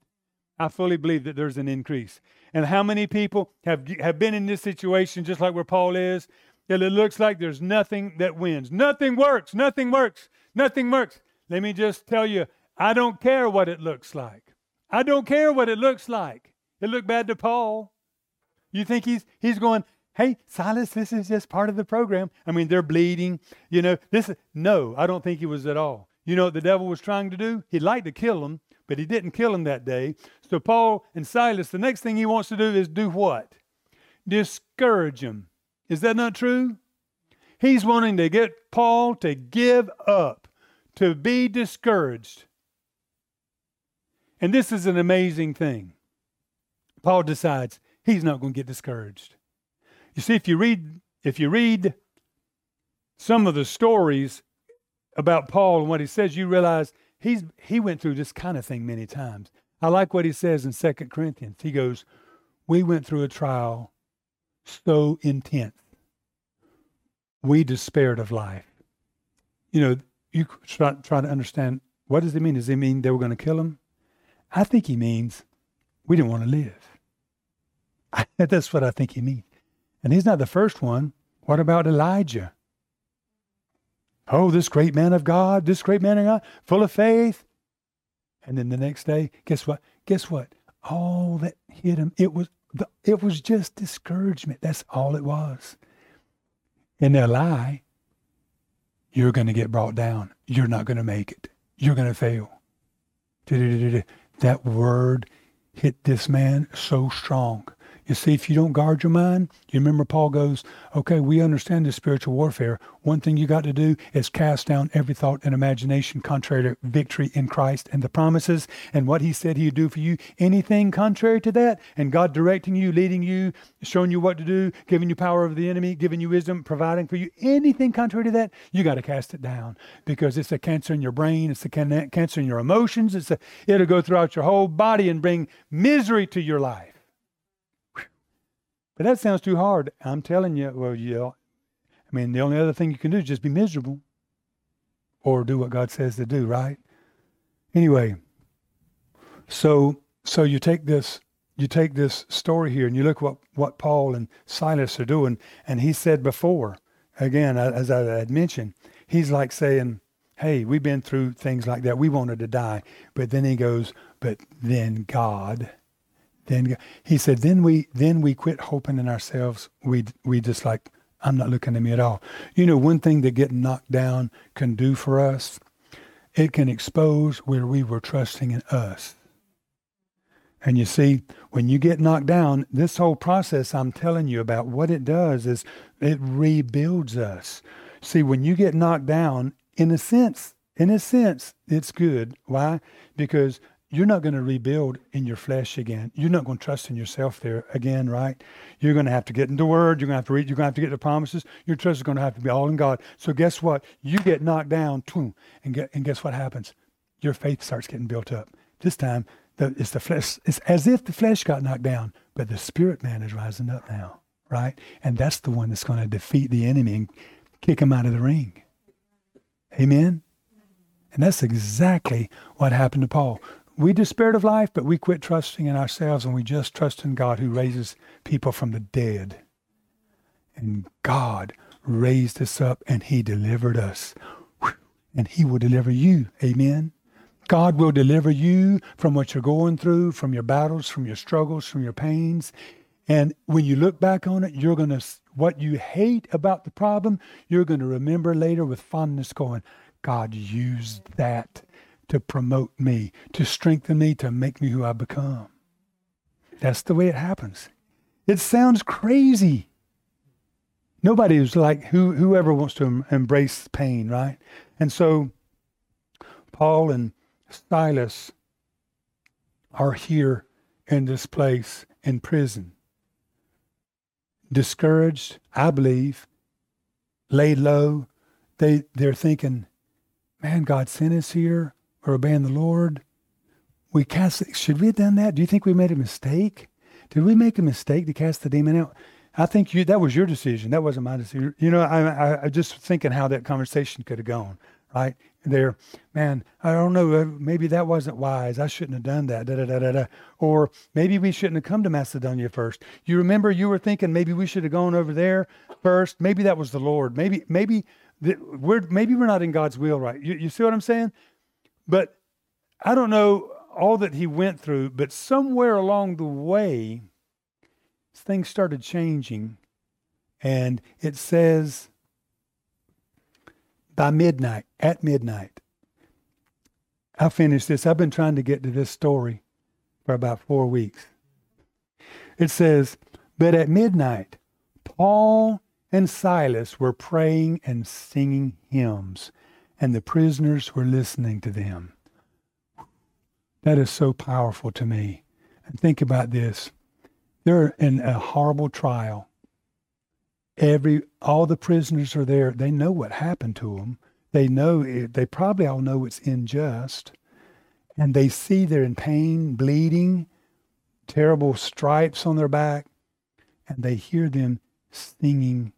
I fully believe that there's an increase. And how many people have, have been in this situation just like where Paul is, that it looks like there's nothing that wins. Nothing works. Nothing works. Nothing works. Let me just tell you, I don't care what it looks like. I don't care what it looks like. It looked bad to Paul. You think he's he's going, hey, Silas, this is just part of the program. I mean, they're bleeding. You know, this no, I don't think he was at all. You know what the devil was trying to do? He'd like to kill him, but he didn't kill him that day. So Paul and Silas, the next thing he wants to do is do what? Discourage him. Is that not true? He's wanting to get Paul to give up, to be discouraged. And this is an amazing thing. Paul decides he's not going to get discouraged. You see, if you read if you read some of the stories about Paul and what he says, you realize he's he went through this kind of thing many times. I like what he says in Second Corinthians. He goes, We went through a trial so intense. We despaired of life. You know, you try, try to understand what does it mean? Does it mean they were going to kill him? I think he means we didn't want to live. [LAUGHS] That's what I think he means. And he's not the first one. What about Elijah? Oh, this great man of God, this great man of God, full of faith. And then the next day, guess what? Guess what? All that hit him, it was the, it was just discouragement. That's all it was. And they'll lie. You're going to get brought down. You're not going to make it. You're going to fail. That word hit this man so strong. You see, if you don't guard your mind, you remember Paul goes, okay, we understand this spiritual warfare. One thing you got to do is cast down every thought and imagination contrary to victory in Christ and the promises and what he said he'd do for you. Anything contrary to that, and God directing you, leading you, showing you what to do, giving you power over the enemy, giving you wisdom, providing for you, anything contrary to that, you got to cast it down because it's a cancer in your brain, it's a can- cancer in your emotions, it's a, it'll go throughout your whole body and bring misery to your life. But that sounds too hard. I'm telling you, well, yeah. I mean, the only other thing you can do is just be miserable or do what God says to do, right? Anyway, so so you take this you take this story here and you look what what Paul and Silas are doing, and he said before, again as I had mentioned, he's like saying, "Hey, we've been through things like that. We wanted to die, but then he goes, but then God." Then he said, then we then we quit hoping in ourselves. We we just like I'm not looking at me at all. You know, one thing that getting knocked down can do for us, it can expose where we were trusting in us. And you see, when you get knocked down, this whole process I'm telling you about, what it does is it rebuilds us. See, when you get knocked down, in a sense, in a sense, it's good. Why? Because you're not going to rebuild in your flesh again. You're not going to trust in yourself there again, right? You're going to have to get in the Word. You're going to have to read. You're going to have to get the promises. Your trust is going to have to be all in God. So guess what? You get knocked down, and get and guess what happens? Your faith starts getting built up. This time, the, it's the flesh. It's as if the flesh got knocked down, but the spirit man is rising up now, right? And that's the one that's going to defeat the enemy and kick him out of the ring. Amen. And that's exactly what happened to Paul we despaired of life, but we quit trusting in ourselves and we just trust in God who raises people from the dead. And God raised us up and He delivered us. And He will deliver you. Amen. God will deliver you from what you're going through, from your battles, from your struggles, from your pains. And when you look back on it, you're going to, what you hate about the problem, you're going to remember later with fondness going, God used that to promote me, to strengthen me, to make me who I become. That's the way it happens. It sounds crazy. Nobody is like who, whoever wants to embrace pain, right? And so Paul and Silas are here in this place in prison. Discouraged, I believe, laid low. They, they're thinking, man, God sent us here or obeying the Lord. We cast. Should we have done that? Do you think we made a mistake? Did we make a mistake to cast the demon out? I think you. That was your decision. That wasn't my decision. You know, I, I, I just thinking how that conversation could have gone. Right there, man. I don't know. Uh, maybe that wasn't wise. I shouldn't have done that. Da, da, da, da, da. Or maybe we shouldn't have come to Macedonia first. You remember you were thinking maybe we should have gone over there first. Maybe that was the Lord. Maybe maybe we're maybe we're not in God's will, right? You, you see what I'm saying? But I don't know all that he went through, but somewhere along the way, things started changing And it says by midnight, at midnight, I'll finish this. I've been trying to get to this story for about four weeks. It says, But at midnight, Paul and Silas were praying and singing hymns, and the prisoners were listening to them. That is so powerful to me. And think about this. They're in a horrible trial. Every all the prisoners are there. They know what happened to them. They know it, they probably all know it's unjust. And they see they're in pain, bleeding, terrible stripes on their back, and they hear them singing.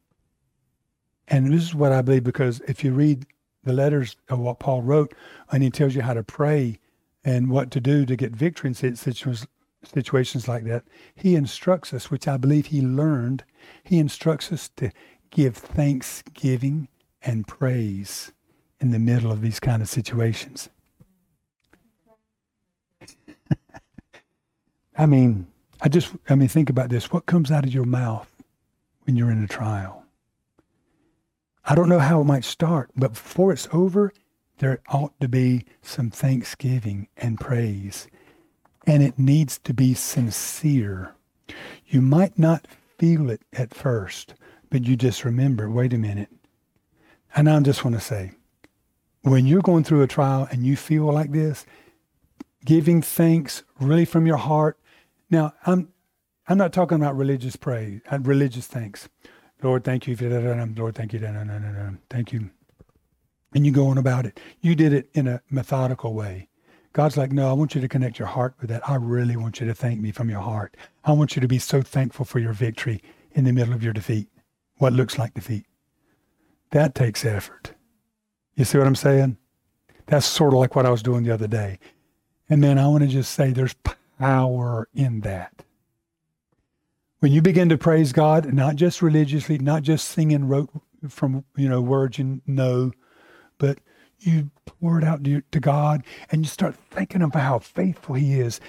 And this is what I believe because if you read the letters of what Paul wrote, and he tells you how to pray and what to do to get victory in situations, situations like that, he instructs us, which I believe he learned, he instructs us to give thanksgiving and praise in the middle of these kind of situations. [LAUGHS] I mean, I just, I mean, think about this. What comes out of your mouth when you're in a trial? I don't know how it might start, but before it's over, there ought to be some thanksgiving and praise. And it needs to be sincere. You might not feel it at first, but you just remember wait a minute. And I just want to say, when you're going through a trial and you feel like this, giving thanks really from your heart. Now, I'm I'm not talking about religious praise, uh, religious thanks. Lord, thank you. Lord, thank you. Thank you. And you go on about it. You did it in a methodical way. God's like, no, I want you to connect your heart with that. I really want you to thank me from your heart. I want you to be so thankful for your victory in the middle of your defeat, what looks like defeat. That takes effort. You see what I'm saying? That's sort of like what I was doing the other day. And then I want to just say there's power in that. When you begin to praise God, not just religiously, not just singing rote from you know words you know, but you pour it out to, to God and you start thinking about how faithful He is.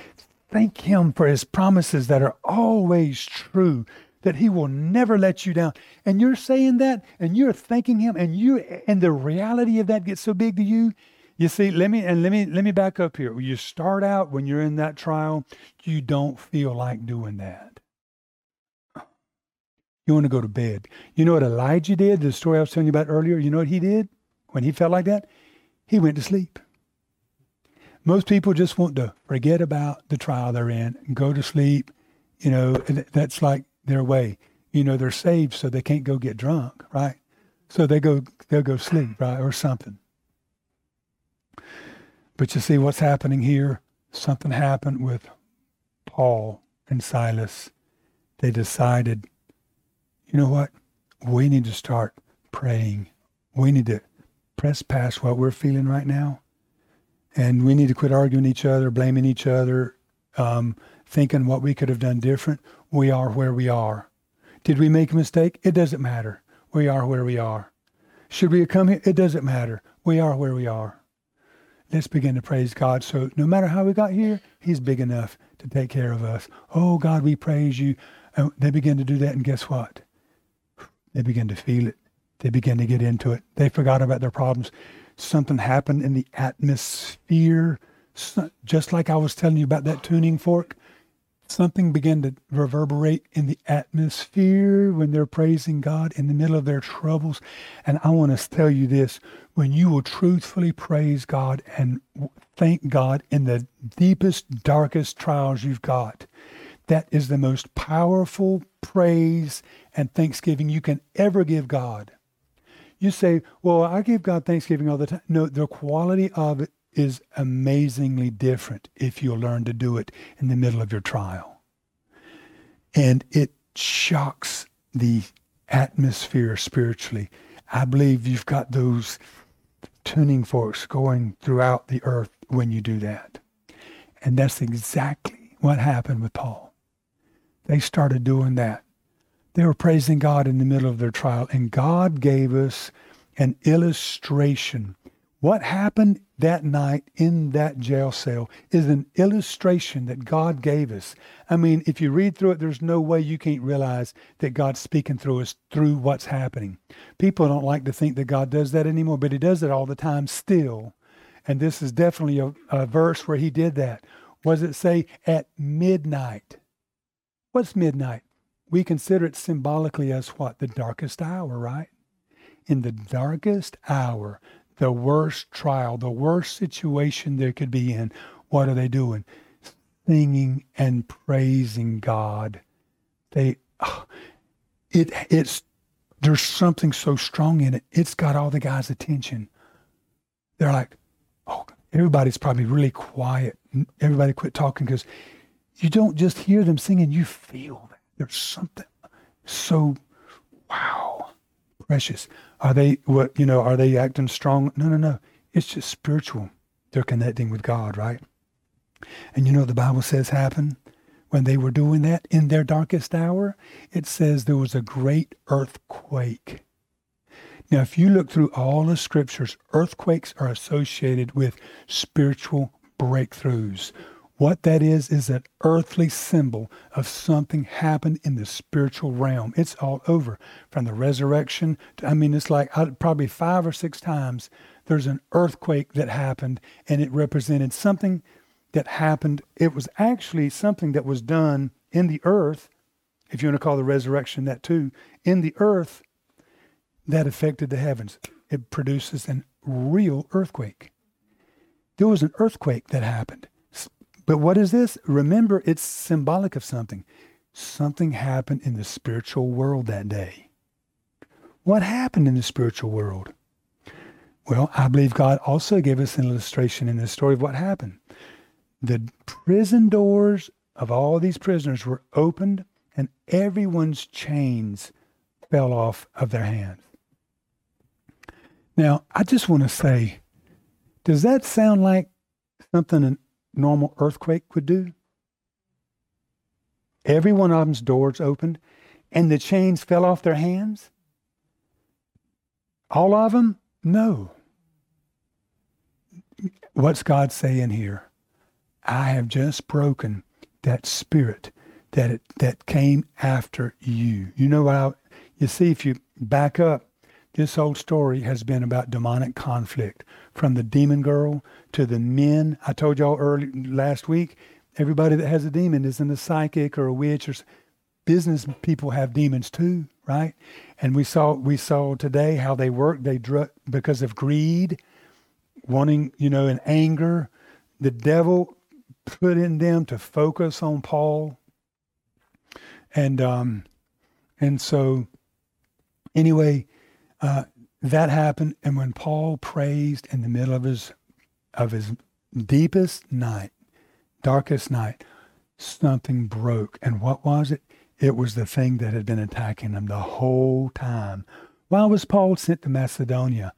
Thank Him for His promises that are always true that he will never let you down. And you're saying that and you're thanking him and you and the reality of that gets so big to you. You see, let me and let me let me back up here. You start out when you're in that trial, you don't feel like doing that. You want to go to bed. You know what Elijah did? The story I was telling you about earlier. You know what he did when he felt like that? He went to sleep. Most people just want to forget about the trial they're in and go to sleep. You know, that's like their way. You know, they're saved so they can't go get drunk, right? So they go they'll go sleep, right, or something. But you see what's happening here? Something happened with Paul and Silas. They decided, you know what? We need to start praying. We need to press past what we're feeling right now. And we need to quit arguing each other, blaming each other, um, thinking what we could have done different we are where we are. Did we make a mistake? It doesn't matter. We are where we are. Should we have come here? It doesn't matter. We are where we are. Let's begin to praise God. So no matter how we got here, He's big enough to take care of us. Oh God, we praise you. And they begin to do that, and guess what? They begin to feel it. They begin to get into it. They forgot about their problems. Something happened in the atmosphere, just like I was telling you about that tuning fork something began to reverberate in the atmosphere when they're praising God in the middle of their troubles. And I want to tell you this when you will truthfully praise God and thank God in the deepest, darkest trials you've got, that is the most powerful praise and thanksgiving you can ever give God. You say, Well, I give God thanksgiving all the time. No, the quality of it is amazingly different if you learn to do it in the middle of your trial. And it shocks the atmosphere spiritually. I believe you've got those tuning forks going throughout the earth when you do that. And that's exactly what happened with Paul. They started doing that. They were praising God in the middle of their trial, and God gave us an illustration What happened that night in that jail cell is an illustration that God gave us. I mean, if you read through it, there's no way you can't realize that God's speaking through us through what's happening. People don't like to think that God does that anymore, but He does it all the time still. And this is definitely a, a verse where He did that. Was it say at midnight? What's midnight? We consider it symbolically as what? The darkest hour, right? In the darkest hour, the worst trial, the worst situation there could be in, what are they doing? Singing and praising God. They, oh, it, it's, there's something so strong in it. It's got all the guys' attention. They're like, oh, everybody's probably really quiet. Everybody quit talking because you don't just hear them singing, you feel that. There's something so, wow, precious. Are they what you know? Are they acting strong? No, no, no. It's just spiritual. They're connecting with God, right? And you know the Bible says happened when they were doing that in their darkest hour. It says there was a great earthquake. Now, if you look through all the scriptures, earthquakes are associated with spiritual breakthroughs. What that is, is an earthly symbol of something happened in the spiritual realm. It's all over from the resurrection. To, I mean, it's like probably five or six times there's an earthquake that happened and it represented something that happened. It was actually something that was done in the earth, if you want to call the resurrection that too, in the earth that affected the heavens. It produces a real earthquake. There was an earthquake that happened. But what is this? Remember, it's symbolic of something. Something happened in the spiritual world that day. What happened in the spiritual world? Well, I believe God also gave us an illustration in the story of what happened. The prison doors of all these prisoners were opened, and everyone's chains fell off of their hands. Now, I just want to say, does that sound like something normal earthquake would do? Every one of them's doors opened and the chains fell off their hands? All of them? No. What's God saying here? I have just broken that spirit that it, that came after you. You know? I, you see, if you back up, this whole story has been about demonic conflict from the demon girl to the men. I told y'all early last week, everybody that has a demon isn't a psychic or a witch or business people have demons too, right? And we saw we saw today how they work. They dr- because of greed, wanting you know, and anger. The devil put in them to focus on Paul, and um, and so anyway, uh, that happened. And when Paul praised in the middle of his of his deepest night, darkest night, something broke. And what was it? It was the thing that had been attacking him the whole time. Why was Paul sent to Macedonia?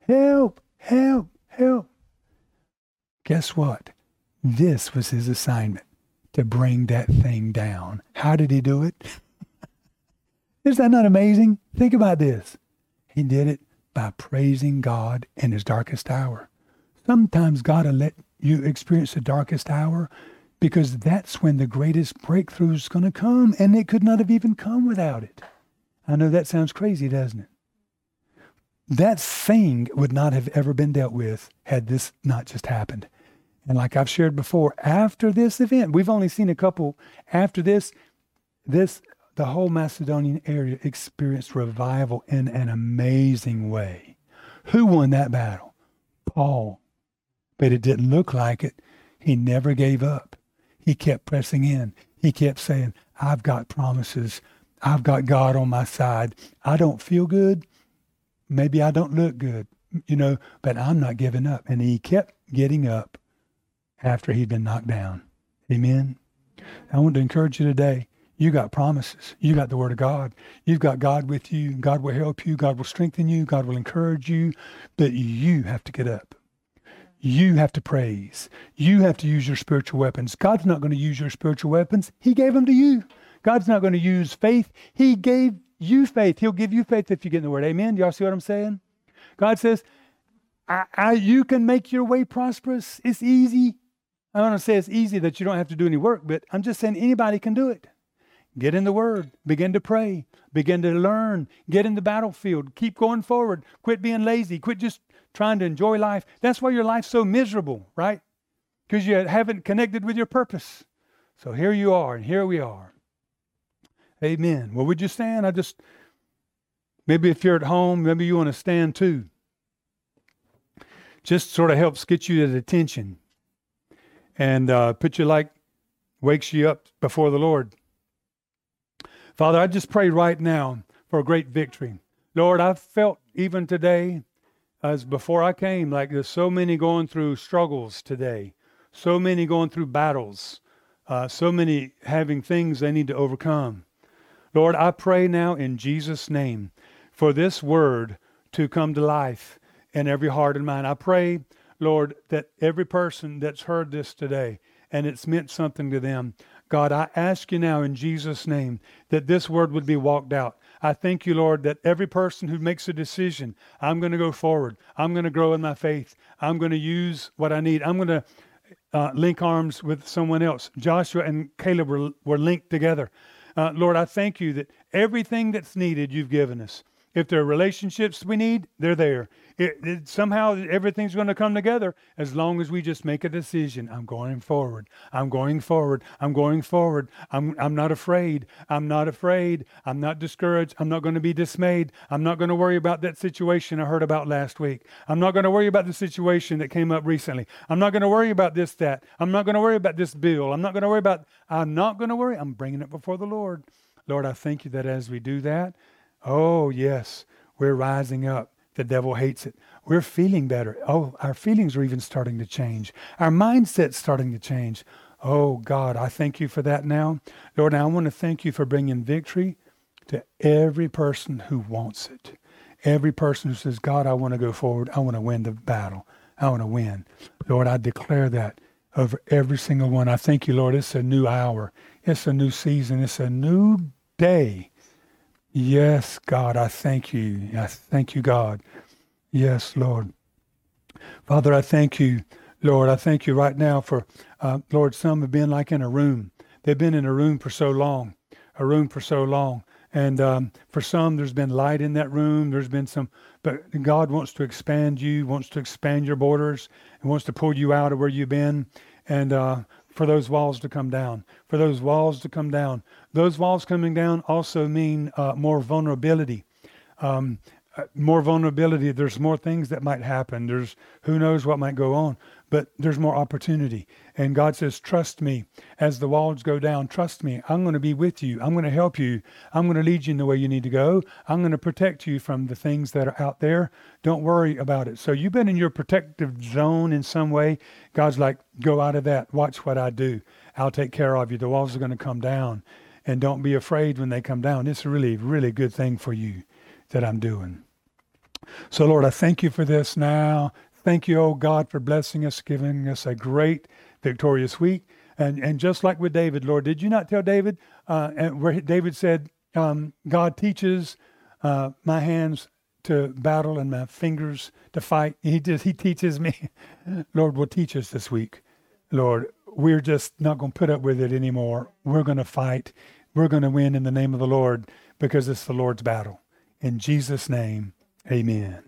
Help, help, help. Guess what? This was his assignment to bring that thing down. How did he do it? [LAUGHS] Is that not amazing? Think about this. He did it by praising God in his darkest hour. Sometimes God will let you experience the darkest hour because that's when the greatest breakthrough is going to come, and it could not have even come without it. I know that sounds crazy, doesn't it? That thing would not have ever been dealt with had this not just happened. And like I've shared before, after this event, we've only seen a couple after this, this the whole Macedonian area experienced revival in an amazing way. Who won that battle? Paul. But it didn't look like it. He never gave up. He kept pressing in. He kept saying, I've got promises. I've got God on my side. I don't feel good. Maybe I don't look good, you know, but I'm not giving up. And he kept getting up after he'd been knocked down. Amen. I want to encourage you today you got promises. You got the Word of God. You've got God with you. God will help you. God will strengthen you. God will encourage you. But you have to get up. You have to praise. You have to use your spiritual weapons. God's not going to use your spiritual weapons. He gave them to you. God's not going to use faith. He gave you faith. He'll give you faith if you get in the Word. Amen. Y'all see what I'm saying? God says, I, I, you can make your way prosperous. It's easy. I don't want to say it's easy that you don't have to do any work, but I'm just saying anybody can do it. Get in the Word, begin to pray, begin to learn, get in the battlefield, keep going forward, quit being lazy, quit just trying to enjoy life. That's why your life's so miserable, right? Because you haven't connected with your purpose. So here you are, and here we are. Amen. Well, would you stand? I just, maybe if you're at home, maybe you want to stand too. Just sort of helps get you the attention and uh, put you like, wakes you up before the Lord. Father, I just pray right now for a great victory. Lord, I felt even today, as before I came, like there's so many going through struggles today, so many going through battles, uh, so many having things they need to overcome. Lord, I pray now in Jesus' name for this word to come to life in every heart and mind. I pray, Lord, that every person that's heard this today and it's meant something to them, God, I ask you now in Jesus' name that this word would be walked out. I thank you, Lord, that every person who makes a decision, I'm going to go forward. I'm going to grow in my faith. I'm going to use what I need. I'm going to uh, link arms with someone else. Joshua and Caleb were, were linked together. Uh, Lord, I thank you that everything that's needed you've given us. If there are relationships we need, they're there. It, it, somehow everything's going to come together as long as we just make a decision. I'm going forward. I'm going forward. I'm going forward. I'm, I'm not afraid. I'm not afraid. I'm not discouraged. I'm not going to be dismayed. I'm not going to worry about that situation I heard about last week. I'm not going to worry about the situation that came up recently. I'm not going to worry about this, that. I'm not going to worry about this bill. I'm not going to worry about, I'm not going to worry. I'm bringing it before the Lord. Lord, I thank you that as we do that, oh, yes, we're rising up the devil hates it. We're feeling better. Oh, our feelings are even starting to change. Our mindset's starting to change. Oh, God, I thank you for that now. Lord, I want to thank you for bringing victory to every person who wants it. Every person who says, God, I want to go forward. I want to win the battle. I want to win. Lord, I declare that over every single one. I thank you, Lord. It's a new hour. It's a new season. It's a new day. Yes, God, I thank you. I thank you, God. Yes, Lord. Father, I thank you, Lord. I thank you right now for, uh, Lord, some have been like in a room. They've been in a room for so long, a room for so long. And um, for some, there's been light in that room. There's been some, but God wants to expand you, wants to expand your borders, and wants to pull you out of where you've been. And uh, for those walls to come down, for those walls to come down. Those walls coming down also mean uh, more vulnerability. Um, uh, more vulnerability. There's more things that might happen. There's who knows what might go on, but there's more opportunity. And God says, Trust me as the walls go down. Trust me. I'm going to be with you. I'm going to help you. I'm going to lead you in the way you need to go. I'm going to protect you from the things that are out there. Don't worry about it. So you've been in your protective zone in some way. God's like, Go out of that. Watch what I do. I'll take care of you. The walls are going to come down. And don't be afraid when they come down. It's a really, really good thing for you that I'm doing. So, Lord, I thank you for this now. Thank you, oh God, for blessing us, giving us a great, victorious week. And, and just like with David, Lord, did you not tell David, uh, where David said, um, God teaches uh, my hands to battle and my fingers to fight. He just he teaches me. [LAUGHS] Lord will teach us this week. Lord, we're just not going to put up with it anymore. We're going to fight. We're going to win in the name of the Lord because it's the Lord's battle. In Jesus' name, Amen.